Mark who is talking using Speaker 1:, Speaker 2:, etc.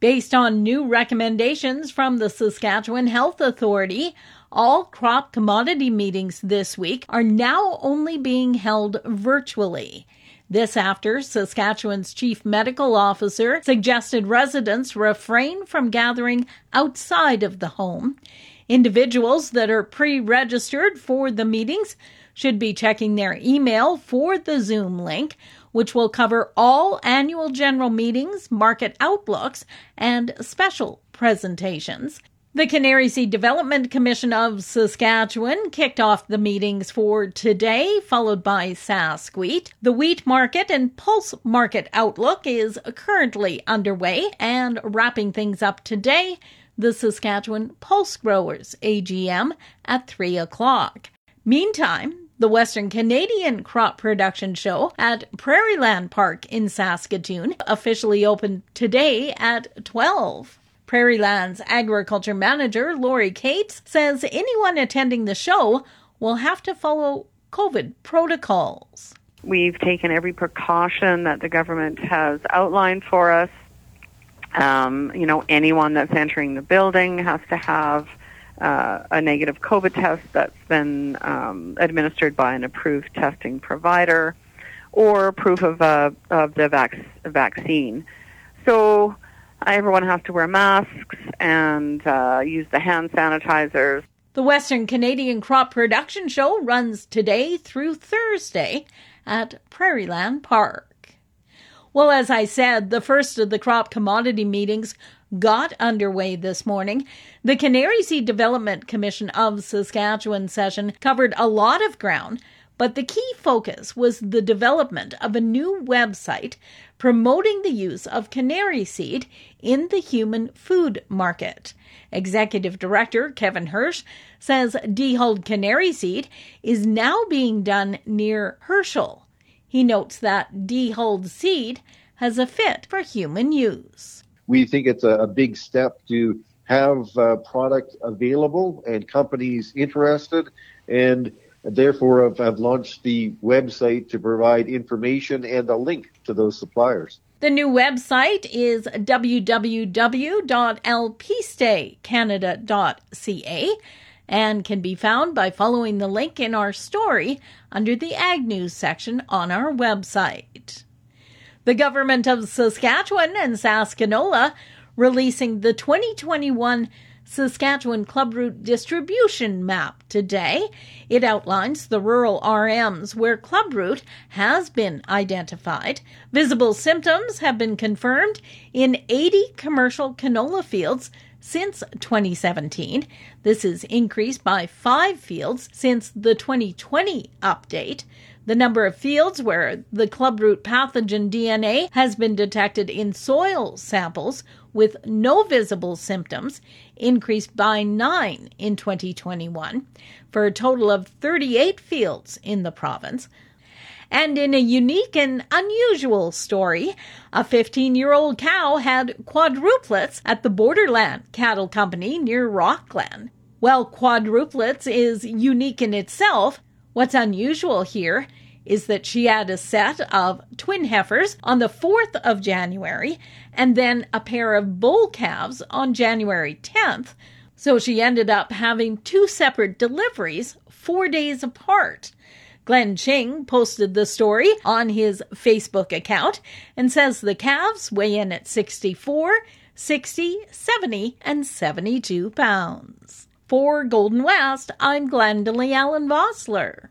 Speaker 1: Based on new recommendations from the Saskatchewan Health Authority, all crop commodity meetings this week are now only being held virtually. This after Saskatchewan's chief medical officer suggested residents refrain from gathering outside of the home. Individuals that are pre registered for the meetings should be checking their email for the Zoom link, which will cover all annual general meetings, market outlooks, and special presentations. The Canary Seed Development Commission of Saskatchewan kicked off the meetings for today, followed by Sask Wheat. The wheat market and pulse market outlook is currently underway, and wrapping things up today, the Saskatchewan Pulse Growers AGM at 3 o'clock. Meantime, the Western Canadian Crop Production Show at Prairieland Park in Saskatoon officially opened today at 12. Prairieland's agriculture manager, Lori Cates, says anyone attending the show will have to follow COVID protocols.
Speaker 2: We've taken every precaution that the government has outlined for us. Um, you know, anyone that's entering the building has to have uh, a negative COVID test that's been um, administered by an approved testing provider or proof of, uh, of the vac- vaccine. So Everyone has to wear masks and uh, use the hand sanitizers.
Speaker 1: The Western Canadian Crop Production Show runs today through Thursday at Prairieland Park. Well, as I said, the first of the crop commodity meetings got underway this morning. The Canary Seed Development Commission of Saskatchewan session covered a lot of ground, but the key focus was the development of a new website promoting the use of canary seed in the human food market. Executive Director Kevin Hursh says dehulled canary seed is now being done near Herschel. He notes that dehulled seed has a fit for human use.
Speaker 3: We think it's a, big step to have uh, product available and companies interested and therefore have, have launched the website to provide information and a link to those suppliers.
Speaker 1: The new website is www.lpstaycanada.ca and can be found by following the link in our story under the Ag News section on our website. The government of Saskatchewan and SaskCanola releasing the 2021 Saskatchewan Clubroot distribution map today. It outlines the rural RMs where Clubroot has been identified. Visible symptoms have been confirmed in 80 commercial canola fields since 2017. This is increased by five fields since the 2020 update. The number of fields where the clubroot pathogen DNA has been detected in soil samples with no visible symptoms increased by 9 in 2021 for a total of 38 fields in the province. And in a unique and unusual story, a 15 year old cow had quadruplets at the Borderland Cattle Company near Rockland. While quadruplets is unique in itself, what's unusual here is that she had a set of twin heifers on the 4th of January and then a pair of bull calves on January 10th. So she ended up having two separate deliveries four days apart. Glenn Ching posted the story on his Facebook account and says the calves weigh in at 64, 60, 70, and 72 pounds. For Golden West, I'm Glendalee Allen Vossler.